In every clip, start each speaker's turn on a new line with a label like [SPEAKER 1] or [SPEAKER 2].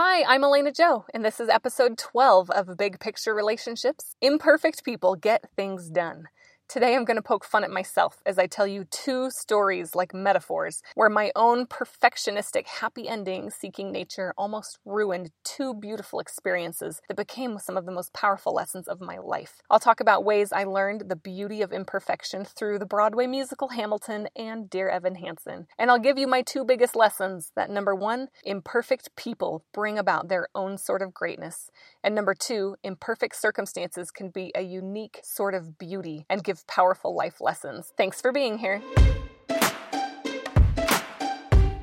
[SPEAKER 1] Hi, I'm Elena Joe, and this is episode 12 of Big Picture Relationships Imperfect People Get Things Done. Today I'm going to poke fun at myself as I tell you two stories like metaphors where my own perfectionistic happy ending seeking nature almost ruined two beautiful experiences that became some of the most powerful lessons of my life. I'll talk about ways I learned the beauty of imperfection through the Broadway musical Hamilton and Dear Evan Hansen. And I'll give you my two biggest lessons that number one, imperfect people bring about their own sort of greatness. And number two, imperfect circumstances can be a unique sort of beauty and give powerful life lessons. Thanks for being here.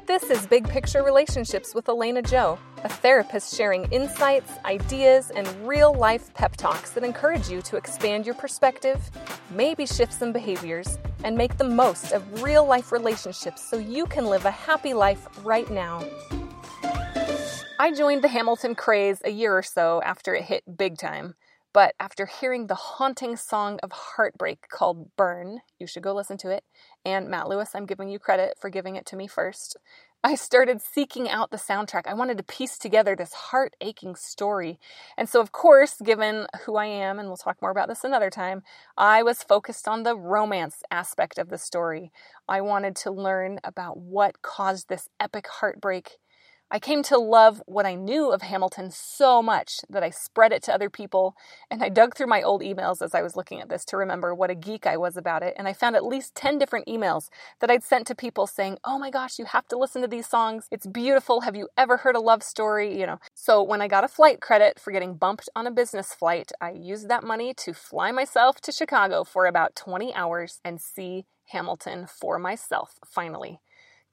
[SPEAKER 1] This is Big Picture Relationships with Elena Joe, a therapist sharing insights, ideas, and real life pep talks that encourage you to expand your perspective, maybe shift some behaviors, and make the most of real life relationships so you can live a happy life right now. I joined the Hamilton craze a year or so after it hit big time. But after hearing the haunting song of heartbreak called Burn, you should go listen to it. And Matt Lewis, I'm giving you credit for giving it to me first. I started seeking out the soundtrack. I wanted to piece together this heart aching story. And so, of course, given who I am, and we'll talk more about this another time, I was focused on the romance aspect of the story. I wanted to learn about what caused this epic heartbreak I came to love what I knew of Hamilton so much that I spread it to other people, and I dug through my old emails as I was looking at this to remember what a geek I was about it, and I found at least 10 different emails that I'd sent to people saying, "Oh my gosh, you have to listen to these songs. It's beautiful. Have you ever heard a love story?" you know. So when I got a flight credit for getting bumped on a business flight, I used that money to fly myself to Chicago for about 20 hours and see Hamilton for myself finally.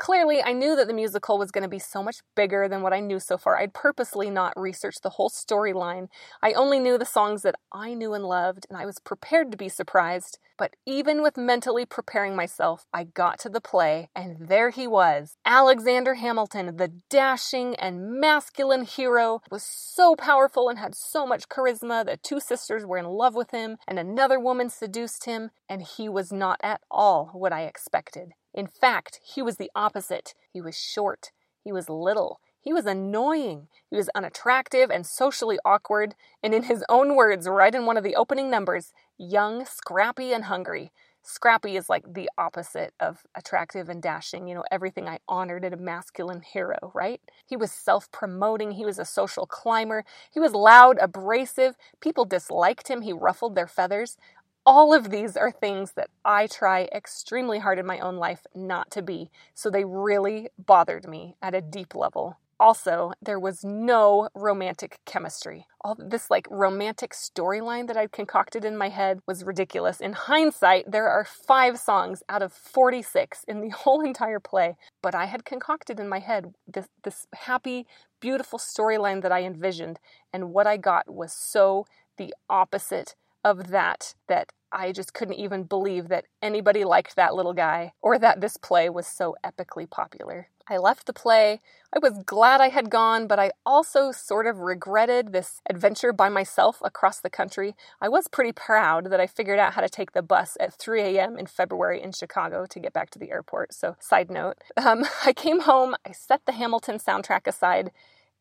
[SPEAKER 1] Clearly, I knew that the musical was going to be so much bigger than what I knew so far. I'd purposely not researched the whole storyline. I only knew the songs that I knew and loved, and I was prepared to be surprised. But even with mentally preparing myself, I got to the play, and there he was. Alexander Hamilton, the dashing and masculine hero, was so powerful and had so much charisma that two sisters were in love with him, and another woman seduced him, and he was not at all what I expected. In fact, he was the opposite. He was short. He was little. He was annoying. He was unattractive and socially awkward, and in his own words, right in one of the opening numbers, young, scrappy, and hungry. Scrappy is like the opposite of attractive and dashing, you know, everything I honored in a masculine hero, right? He was self promoting, he was a social climber, he was loud, abrasive, people disliked him, he ruffled their feathers. All of these are things that I try extremely hard in my own life not to be, so they really bothered me at a deep level. Also, there was no romantic chemistry. All this like romantic storyline that I'd concocted in my head was ridiculous. In hindsight, there are 5 songs out of 46 in the whole entire play, but I had concocted in my head this this happy, beautiful storyline that I envisioned, and what I got was so the opposite of that that I just couldn't even believe that anybody liked that little guy or that this play was so epically popular. I left the play. I was glad I had gone, but I also sort of regretted this adventure by myself across the country. I was pretty proud that I figured out how to take the bus at 3 a.m. in February in Chicago to get back to the airport. So, side note, um, I came home, I set the Hamilton soundtrack aside,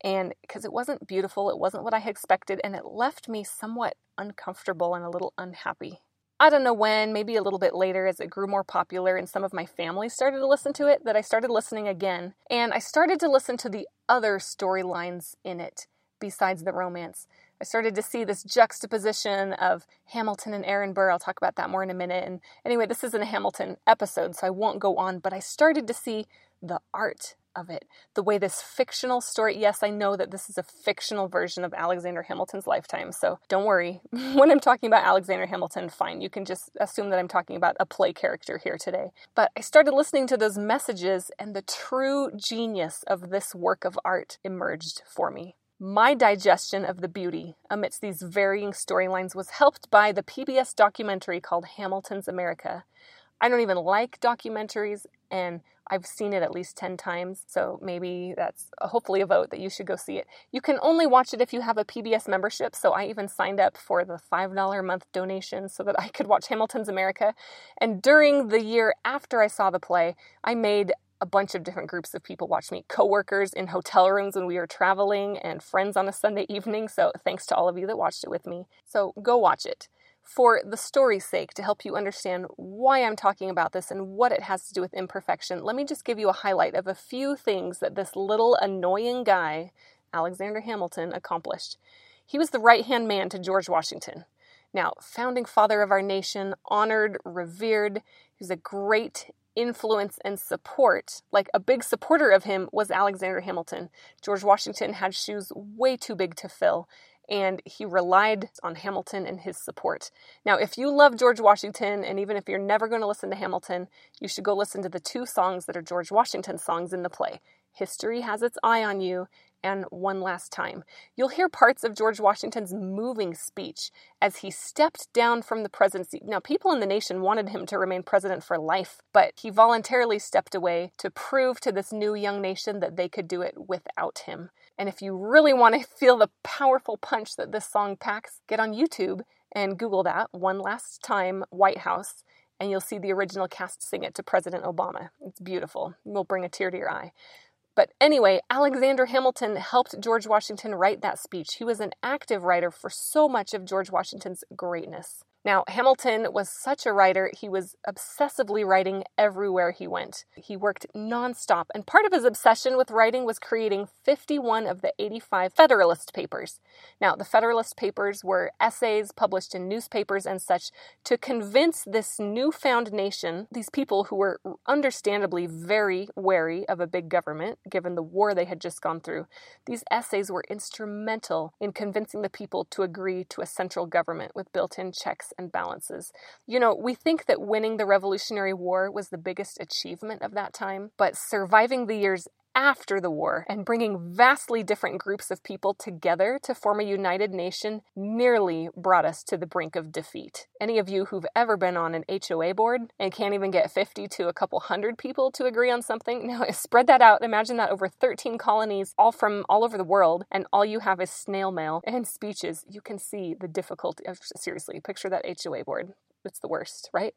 [SPEAKER 1] and because it wasn't beautiful, it wasn't what I expected, and it left me somewhat uncomfortable and a little unhappy. I don't know when, maybe a little bit later as it grew more popular and some of my family started to listen to it, that I started listening again. And I started to listen to the other storylines in it besides the romance. I started to see this juxtaposition of Hamilton and Aaron Burr. I'll talk about that more in a minute. And anyway, this isn't a Hamilton episode, so I won't go on, but I started to see the art of it. The way this fictional story, yes, I know that this is a fictional version of Alexander Hamilton's lifetime, so don't worry. when I'm talking about Alexander Hamilton, fine, you can just assume that I'm talking about a play character here today. But I started listening to those messages, and the true genius of this work of art emerged for me. My digestion of the beauty amidst these varying storylines was helped by the PBS documentary called Hamilton's America. I don't even like documentaries, and I've seen it at least 10 times, so maybe that's a, hopefully a vote that you should go see it. You can only watch it if you have a PBS membership, so I even signed up for the $5 a month donation so that I could watch Hamilton's America. And during the year after I saw the play, I made a bunch of different groups of people watch me coworkers in hotel rooms when we were traveling, and friends on a Sunday evening. So, thanks to all of you that watched it with me. So, go watch it. For the story's sake, to help you understand why I'm talking about this and what it has to do with imperfection, let me just give you a highlight of a few things that this little annoying guy, Alexander Hamilton, accomplished. He was the right hand man to George Washington. Now, founding father of our nation, honored, revered, he was a great influence and support. Like a big supporter of him was Alexander Hamilton. George Washington had shoes way too big to fill, and he relied on Hamilton and his support. Now, if you love George Washington, and even if you're never going to listen to Hamilton, you should go listen to the two songs that are George Washington songs in the play. History has its eye on you, and one last time. You'll hear parts of George Washington's moving speech as he stepped down from the presidency. Now, people in the nation wanted him to remain president for life, but he voluntarily stepped away to prove to this new young nation that they could do it without him. And if you really want to feel the powerful punch that this song packs, get on YouTube and Google that one last time White House and you'll see the original cast sing it to President Obama. It's beautiful. It will bring a tear to your eye. But anyway, Alexander Hamilton helped George Washington write that speech. He was an active writer for so much of George Washington's greatness. Now, Hamilton was such a writer, he was obsessively writing everywhere he went. He worked nonstop, and part of his obsession with writing was creating 51 of the 85 Federalist Papers. Now, the Federalist Papers were essays published in newspapers and such to convince this newfound nation, these people who were understandably very wary of a big government, given the war they had just gone through, these essays were instrumental in convincing the people to agree to a central government with built in checks and balances. You know, we think that winning the Revolutionary War was the biggest achievement of that time, but surviving the years after the war and bringing vastly different groups of people together to form a united nation nearly brought us to the brink of defeat. Any of you who've ever been on an HOA board and can't even get 50 to a couple hundred people to agree on something, now spread that out. Imagine that over 13 colonies, all from all over the world, and all you have is snail mail and speeches. You can see the difficulty. Oh, seriously, picture that HOA board. It's the worst, right?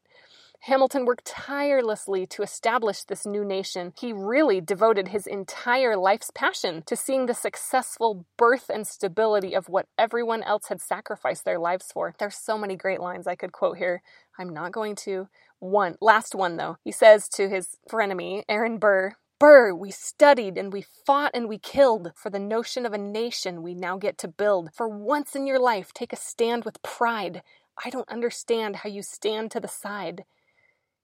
[SPEAKER 1] Hamilton worked tirelessly to establish this new nation. He really devoted his entire life's passion to seeing the successful birth and stability of what everyone else had sacrificed their lives for. There's so many great lines I could quote here. I'm not going to. One, last one though. He says to his frenemy, Aaron Burr, Burr, we studied and we fought and we killed for the notion of a nation we now get to build. For once in your life, take a stand with pride. I don't understand how you stand to the side.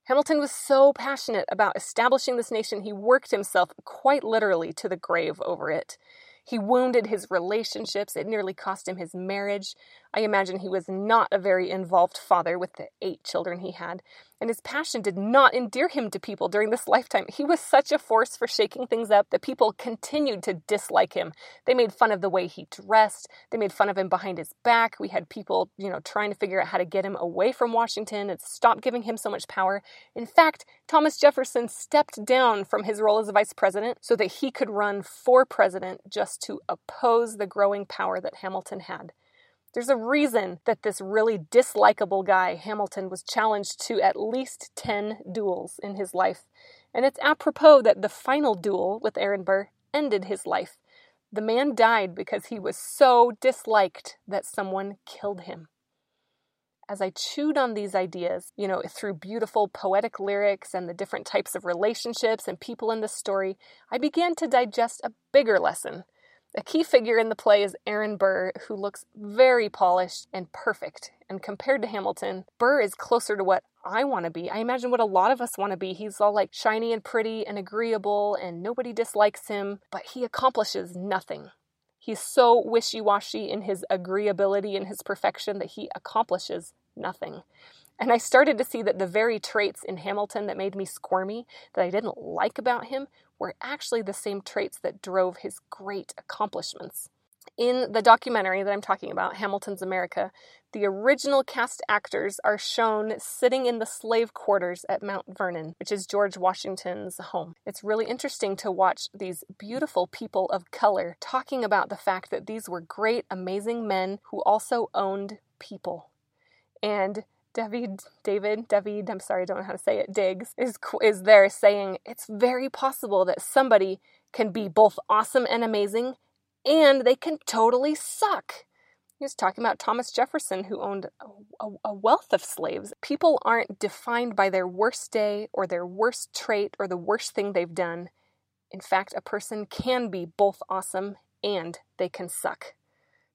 [SPEAKER 1] Hamilton was so passionate about establishing this nation, he worked himself quite literally to the grave over it. He wounded his relationships. It nearly cost him his marriage. I imagine he was not a very involved father with the eight children he had, and his passion did not endear him to people during this lifetime. He was such a force for shaking things up that people continued to dislike him. They made fun of the way he dressed, they made fun of him behind his back. We had people, you know, trying to figure out how to get him away from Washington and stop giving him so much power. In fact, Thomas Jefferson stepped down from his role as vice president so that he could run for president just to oppose the growing power that Hamilton had. There's a reason that this really dislikable guy, Hamilton, was challenged to at least 10 duels in his life. And it's apropos that the final duel with Aaron Burr ended his life. The man died because he was so disliked that someone killed him. As I chewed on these ideas, you know, through beautiful poetic lyrics and the different types of relationships and people in the story, I began to digest a bigger lesson a key figure in the play is Aaron Burr, who looks very polished and perfect. And compared to Hamilton, Burr is closer to what I want to be. I imagine what a lot of us want to be. He's all like shiny and pretty and agreeable, and nobody dislikes him, but he accomplishes nothing. He's so wishy washy in his agreeability and his perfection that he accomplishes nothing. And I started to see that the very traits in Hamilton that made me squirmy, that I didn't like about him, were actually the same traits that drove his great accomplishments. In the documentary that I'm talking about, Hamilton's America, the original cast actors are shown sitting in the slave quarters at Mount Vernon, which is George Washington's home. It's really interesting to watch these beautiful people of color talking about the fact that these were great, amazing men who also owned people. And David, David, David, I'm sorry, I don't know how to say it, Diggs, is, is there saying it's very possible that somebody can be both awesome and amazing, and they can totally suck. He was talking about Thomas Jefferson, who owned a, a, wealth of slaves. People aren't defined by their worst day or their worst trait or the worst thing they've done. In fact, a person can be both awesome and they can suck.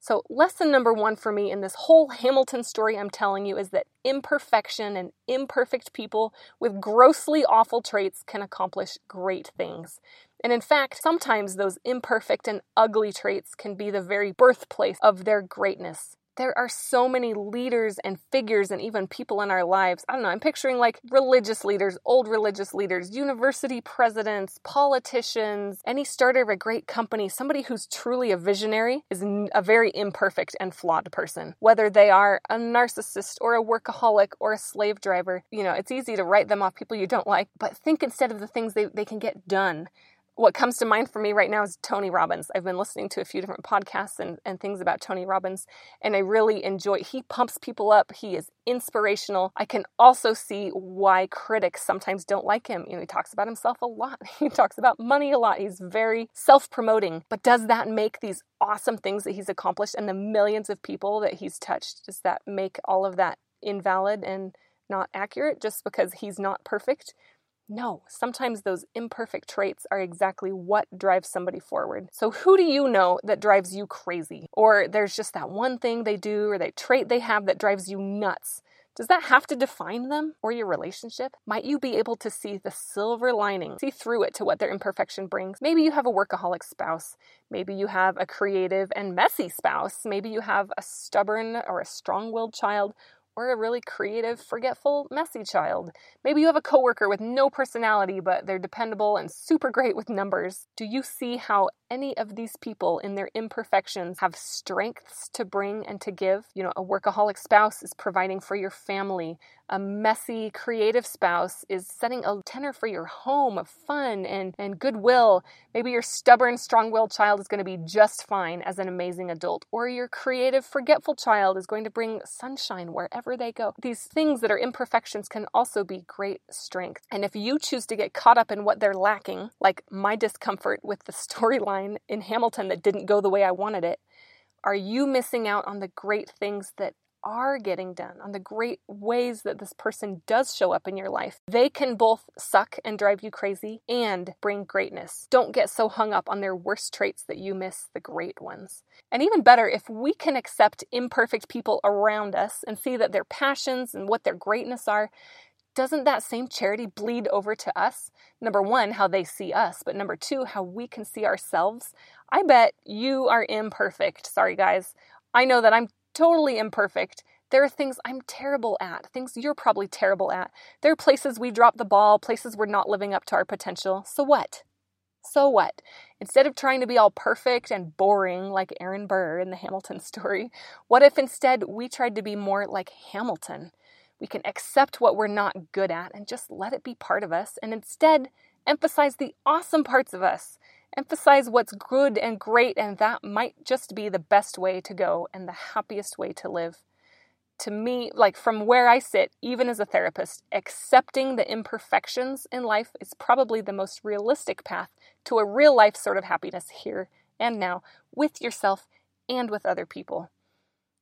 [SPEAKER 1] So, lesson number one for me in this whole Hamilton story I'm telling you is that imperfection and imperfect people with grossly awful traits can accomplish great things. And in fact, sometimes those imperfect and ugly traits can be the very birthplace of their greatness there are so many leaders and figures and even people in our lives. I don't know, I'm picturing like religious leaders, old religious leaders, university presidents, politicians, any starter of a great company, somebody who's truly a visionary is a very imperfect and flawed person. Whether they are a narcissist or a workaholic or a slave driver, you know, it's easy to write them off people you don't like, but think instead of the things they, they can get done what comes to mind for me right now is Tony Robbins. I've been listening to a few different podcasts and, and things about Tony Robbins, and I really enjoy. He pumps people up. He is inspirational. I can also see why critics sometimes don't like him. You know, he talks about himself a lot. He talks about money a lot. He's very self-promoting. But does that make these awesome things that he's accomplished and the millions of people that he's touched? Does that make all of that invalid and not accurate just because he's not perfect? No, sometimes those imperfect traits are exactly what drives somebody forward. So, who do you know that drives you crazy? Or there's just that one thing they do or that trait they have that drives you nuts? Does that have to define them or your relationship? Might you be able to see the silver lining, see through it to what their imperfection brings? Maybe you have a workaholic spouse. Maybe you have a creative and messy spouse. Maybe you have a stubborn or a strong willed child or a really creative, forgetful, messy child. Maybe you have a coworker with no personality, but they're dependable and super great with numbers. Do you see how any of these people in their imperfections have strengths to bring and to give? You know, a workaholic spouse is providing for your family. A messy, creative spouse is setting a tenor for your home of fun and, and goodwill. Maybe your stubborn, strong willed child is going to be just fine as an amazing adult, or your creative, forgetful child is going to bring sunshine wherever they go. These things that are imperfections can also be great strength. And if you choose to get caught up in what they're lacking, like my discomfort with the storyline in Hamilton that didn't go the way I wanted it, are you missing out on the great things that are getting done, on the great ways that this person does show up in your life. They can both suck and drive you crazy and bring greatness. Don't get so hung up on their worst traits that you miss the great ones. And even better, if we can accept imperfect people around us and see that their passions and what their greatness are, doesn't that same charity bleed over to us? Number one, how they see us, but number two, how we can see ourselves. I bet you are imperfect. Sorry, guys. I know that I'm totally imperfect. There are things I'm terrible at, things you're probably terrible at. There are places we drop the ball, places we're not living up to our potential. So what? So what? Instead of trying to be all perfect and boring like Aaron Burr in the Hamilton story, what if instead we tried to be more like Hamilton? We can accept what we're not good at and just let it be part of us, and instead emphasize the awesome parts of us Emphasize what's good and great, and that might just be the best way to go and the happiest way to live. To me, like from where I sit, even as a therapist, accepting the imperfections in life is probably the most realistic path to a real life sort of happiness here and now with yourself and with other people.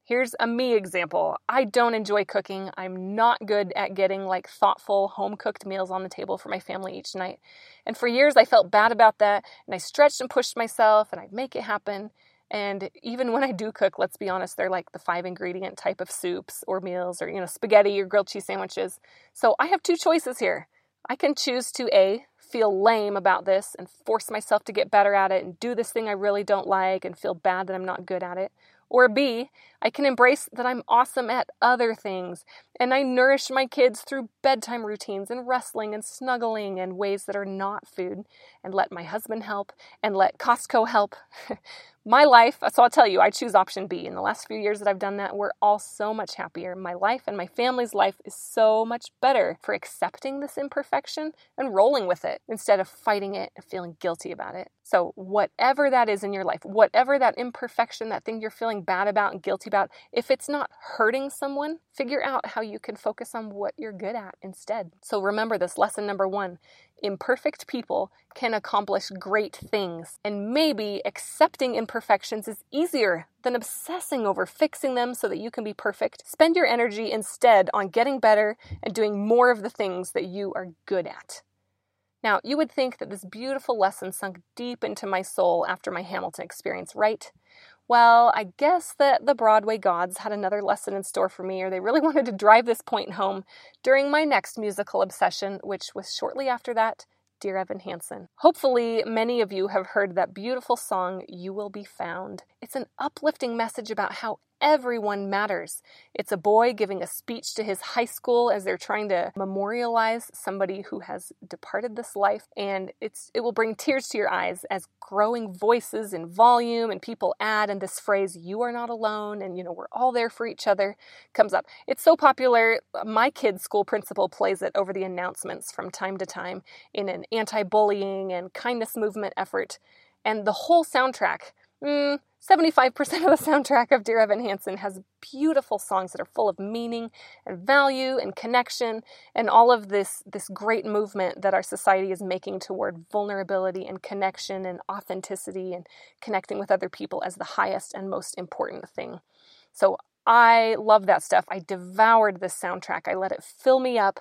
[SPEAKER 1] Here's a me example. I don't enjoy cooking. I'm not good at getting like thoughtful home cooked meals on the table for my family each night. And for years I felt bad about that and I stretched and pushed myself and I'd make it happen. And even when I do cook, let's be honest, they're like the five ingredient type of soups or meals or, you know, spaghetti or grilled cheese sandwiches. So I have two choices here. I can choose to A, feel lame about this and force myself to get better at it and do this thing I really don't like and feel bad that I'm not good at it. Or B, I can embrace that I'm awesome at other things and I nourish my kids through bedtime routines and wrestling and snuggling and ways that are not food and let my husband help and let Costco help. my life, so I'll tell you, I choose option B. In the last few years that I've done that, we're all so much happier. My life and my family's life is so much better for accepting this imperfection and rolling with it instead of fighting it and feeling guilty about it. So, whatever that is in your life, whatever that imperfection, that thing you're feeling bad about and guilty about, if it's not hurting someone, figure out how you can focus on what you're good at instead. So, remember this lesson number one imperfect people can accomplish great things, and maybe accepting imperfections is easier than obsessing over fixing them so that you can be perfect. Spend your energy instead on getting better and doing more of the things that you are good at. Now, you would think that this beautiful lesson sunk deep into my soul after my Hamilton experience, right? Well, I guess that the Broadway gods had another lesson in store for me, or they really wanted to drive this point home during my next musical obsession, which was shortly after that Dear Evan Hansen. Hopefully, many of you have heard that beautiful song, You Will Be Found. It's an uplifting message about how everyone matters. It's a boy giving a speech to his high school as they're trying to memorialize somebody who has departed this life and it's it will bring tears to your eyes as growing voices in volume and people add and this phrase you are not alone and you know we're all there for each other comes up. It's so popular. My kid's school principal plays it over the announcements from time to time in an anti-bullying and kindness movement effort and the whole soundtrack mm, 75% of the soundtrack of Dear Evan Hansen has beautiful songs that are full of meaning and value and connection and all of this, this great movement that our society is making toward vulnerability and connection and authenticity and connecting with other people as the highest and most important thing. So I love that stuff. I devoured this soundtrack. I let it fill me up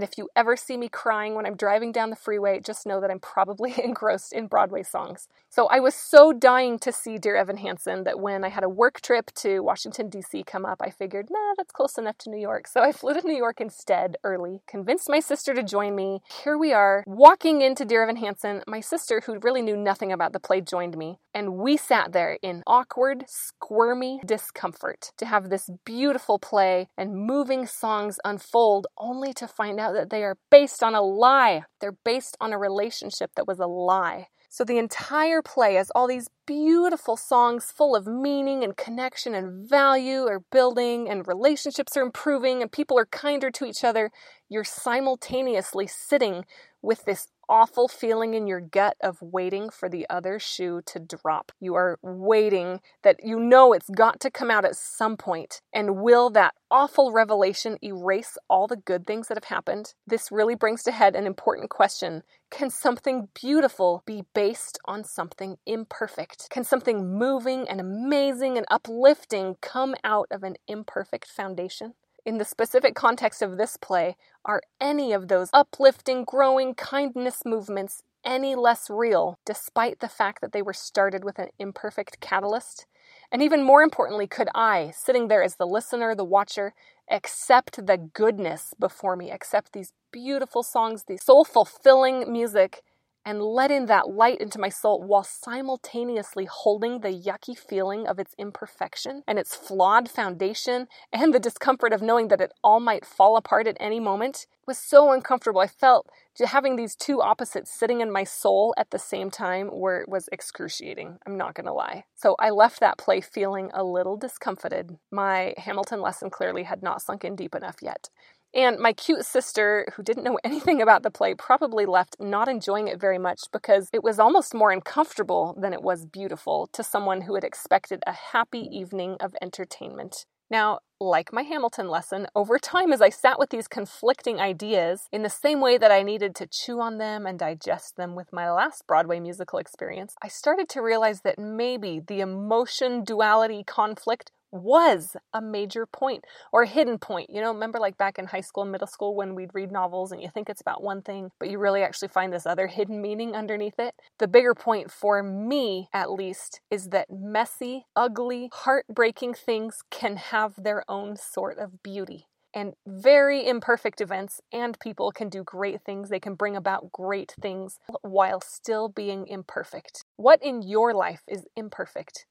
[SPEAKER 1] and if you ever see me crying when I'm driving down the freeway, just know that I'm probably engrossed in Broadway songs. So I was so dying to see Dear Evan Hansen that when I had a work trip to Washington, D.C. come up, I figured, nah, that's close enough to New York. So I flew to New York instead early, convinced my sister to join me. Here we are, walking into Dear Evan Hansen. My sister, who really knew nothing about the play, joined me. And we sat there in awkward, squirmy discomfort to have this beautiful play and moving songs unfold only to find out that they are based on a lie. They're based on a relationship that was a lie. So the entire play has all these beautiful songs full of meaning and connection and value are building and relationships are improving and people are kinder to each other. You're simultaneously sitting with this awful feeling in your gut of waiting for the other shoe to drop. You are waiting that you know it's got to come out at some point. And will that awful revelation erase all the good things that have happened? This really brings to head an important question. Can something beautiful be based on something imperfect? Can something moving and amazing and uplifting come out of an imperfect foundation? In the specific context of this play, are any of those uplifting, growing kindness movements any less real, despite the fact that they were started with an imperfect catalyst? And even more importantly, could I, sitting there as the listener, the watcher, accept the goodness before me, accept these beautiful songs, the soul fulfilling music, and let in that light into my soul while simultaneously holding the yucky feeling of its imperfection and its flawed foundation and the discomfort of knowing that it all might fall apart at any moment was so uncomfortable. I felt having these two opposites sitting in my soul at the same time where it was excruciating. I'm not going to lie. So I left that play feeling a little discomfited. My Hamilton lesson clearly had not sunk in deep enough yet. And my cute sister, who didn't know anything about the play, probably left not enjoying it very much because it was almost more uncomfortable than it was beautiful to someone who had expected a happy evening of entertainment. Now, like my Hamilton lesson, over time as I sat with these conflicting ideas, in the same way that I needed to chew on them and digest them with my last Broadway musical experience, I started to realize that maybe the emotion duality conflict was a major point or a hidden point. You know, remember like back in high school middle school when we'd read novels and you think it's about one thing, but you really actually find this other hidden meaning underneath it? The bigger point for me, at least, is that messy, ugly, heartbreaking things can have their own sort of beauty. And very imperfect events and people can do great things. They can bring about great things while still being imperfect. What in your life is imperfect?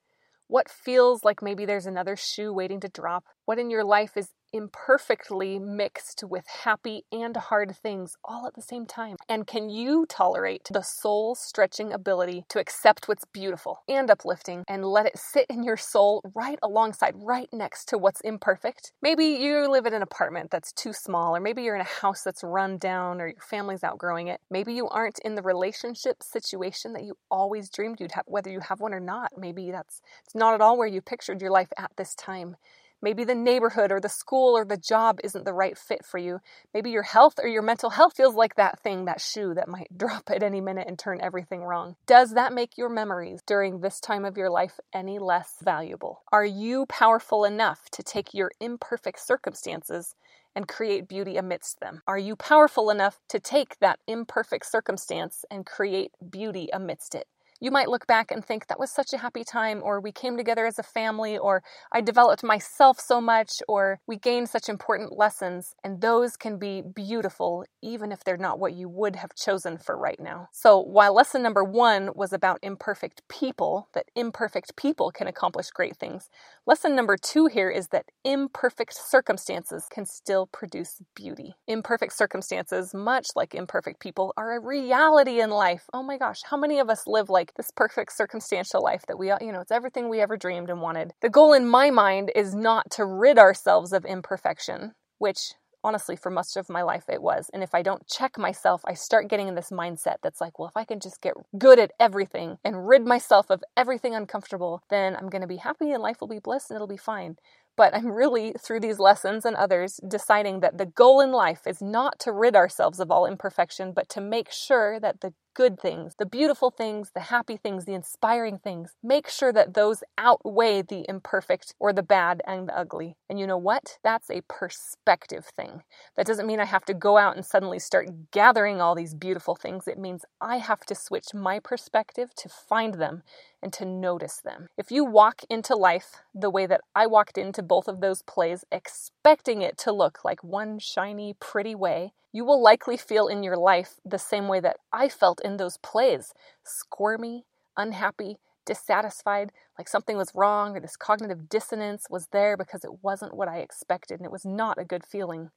[SPEAKER 1] What feels like maybe there's another shoe waiting to drop? What in your life is imperfectly mixed with happy and hard things all at the same time? And can you tolerate the soul stretching ability to accept what's beautiful and uplifting and let it sit in your soul right alongside, right next to what's imperfect? Maybe you live in an apartment that's too small, or maybe you're in a house that's run down, or your family's outgrowing it. Maybe you aren't in the relationship situation that you always dreamed you'd have, whether you have one or not. Maybe that's it's not at all where you pictured your life at this time. Maybe the neighborhood or the school or the job isn't the right fit for you. Maybe your health or your mental health feels like that thing, that shoe that might drop at any minute and turn everything wrong. Does that make your memories during this time of your life any less valuable? Are you powerful enough to take your imperfect circumstances and create beauty amidst them? Are you powerful enough to take that imperfect circumstance and create beauty amidst it? You might look back and think that was such a happy time, or we came together as a family, or I developed myself so much, or we gained such important lessons. And those can be beautiful, even if they're not what you would have chosen for right now. So, while lesson number one was about imperfect people, that imperfect people can accomplish great things, lesson number two here is that imperfect circumstances can still produce beauty. Imperfect circumstances, much like imperfect people, are a reality in life. Oh my gosh, how many of us live like like this perfect circumstantial life that we, all, you know, it's everything we ever dreamed and wanted. The goal in my mind is not to rid ourselves of imperfection, which honestly for much of my life it was and if i don't check myself i start getting in this mindset that's like well if i can just get good at everything and rid myself of everything uncomfortable then i'm going to be happy and life will be bliss and it'll be fine but I'm really, through these lessons and others, deciding that the goal in life is not to rid ourselves of all imperfection, but to make sure that the good things, the beautiful things, the happy things, the inspiring things. Make sure that those outweigh the imperfect or the bad and the ugly. And you know what? That's a perspective thing. That doesn't mean I have to go out and suddenly start gathering all these beautiful things. It means I have to switch my perspective to find them and to notice them. If you walk into life the way that I walked into both of those plays, expecting it to look like one shiny, pretty way, you will likely feel in your life the same way that I felt in those plays squirmy, unhappy, dissatisfied, like something was wrong or this cognitive dissonance was there because it wasn't what I expected and it was not a good feeling.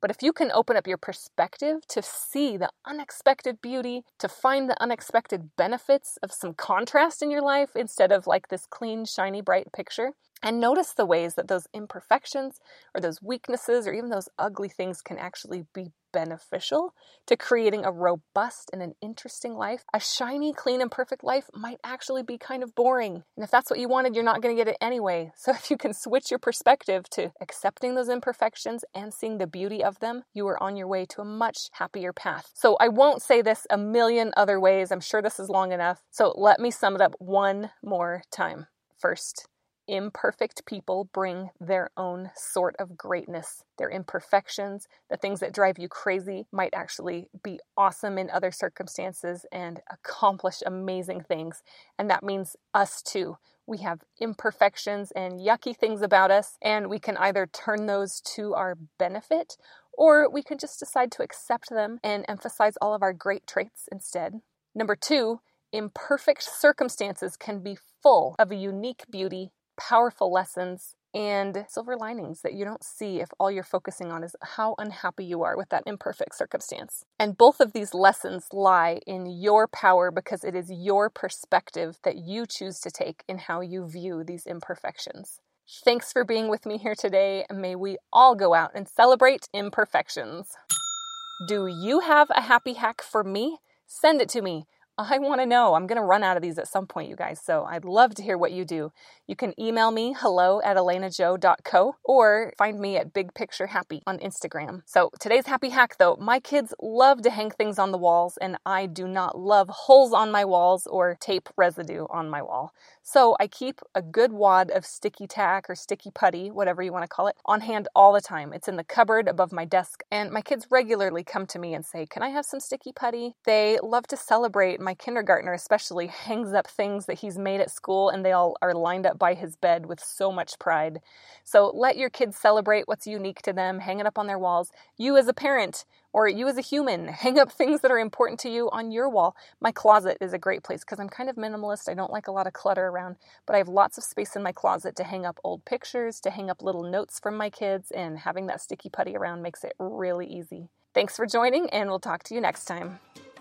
[SPEAKER 1] But if you can open up your perspective to see the unexpected beauty, to find the unexpected benefits of some contrast in your life instead of like this clean, shiny, bright picture, and notice the ways that those imperfections or those weaknesses or even those ugly things can actually be beneficial to creating a robust and an interesting life. A shiny, clean, and perfect life might actually be kind of boring. And if that's what you wanted, you're not going to get it anyway. So if you can switch your perspective to accepting those imperfections and seeing the beauty of them, you are on your way to a much happier path. So I won't say this a million other ways. I'm sure this is long enough. So let me sum it up one more time. First, imperfect people bring their own sort of greatness. Their imperfections, the things that drive you crazy, might actually be awesome in other circumstances and accomplish amazing things. And that means us too. We have imperfections and yucky things about us, and we can either turn those to our benefit or we can just decide to accept them and emphasize all of our great traits instead. Number two, imperfect circumstances can be full of a unique beauty powerful lessons and silver linings that you don't see if all you're focusing on is how unhappy you are with that imperfect circumstance. And both of these lessons lie in your power because it is your perspective that you choose to take in how you view these imperfections. Thanks for being with me here today, may we all go out and celebrate imperfections. Do you have a happy hack for me? Send it to me. I want to know. I'm going to run out of these at some point, you guys. So I'd love to hear what you do. You can email me hello at elenajoe.co or find me at Big Picture Happy on Instagram. So today's happy hack though, my kids love to hang things on the walls, and I do not love holes on my walls or tape residue on my wall. So I keep a good wad of sticky tack or sticky putty, whatever you want to call it, on hand all the time. It's in the cupboard above my desk, and my kids regularly come to me and say, Can I have some sticky putty? They love to celebrate. My kindergartner, especially, hangs up things that he's made at school, and they all are lined up by his bed with so much pride. So let your kids celebrate what's unique to them, hang it up on their walls. You, as a parent, or you as a human, hang up things that are important to you on your wall. My closet is a great place because I'm kind of minimalist. I don't like a lot of clutter around, but I have lots of space in my closet to hang up old pictures, to hang up little notes from my kids, and having that sticky putty around makes it really easy. Thanks for joining, and we'll talk to you next time.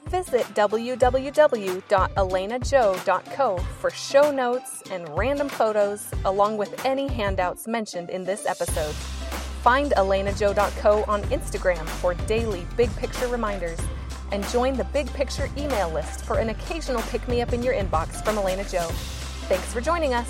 [SPEAKER 1] Visit www.elenajoe.co for show notes and random photos, along with any handouts mentioned in this episode. Find elenajoe.co on Instagram for daily big picture reminders and join the Big Picture email list for an occasional pick me up in your inbox from Elena Joe. Thanks for joining us.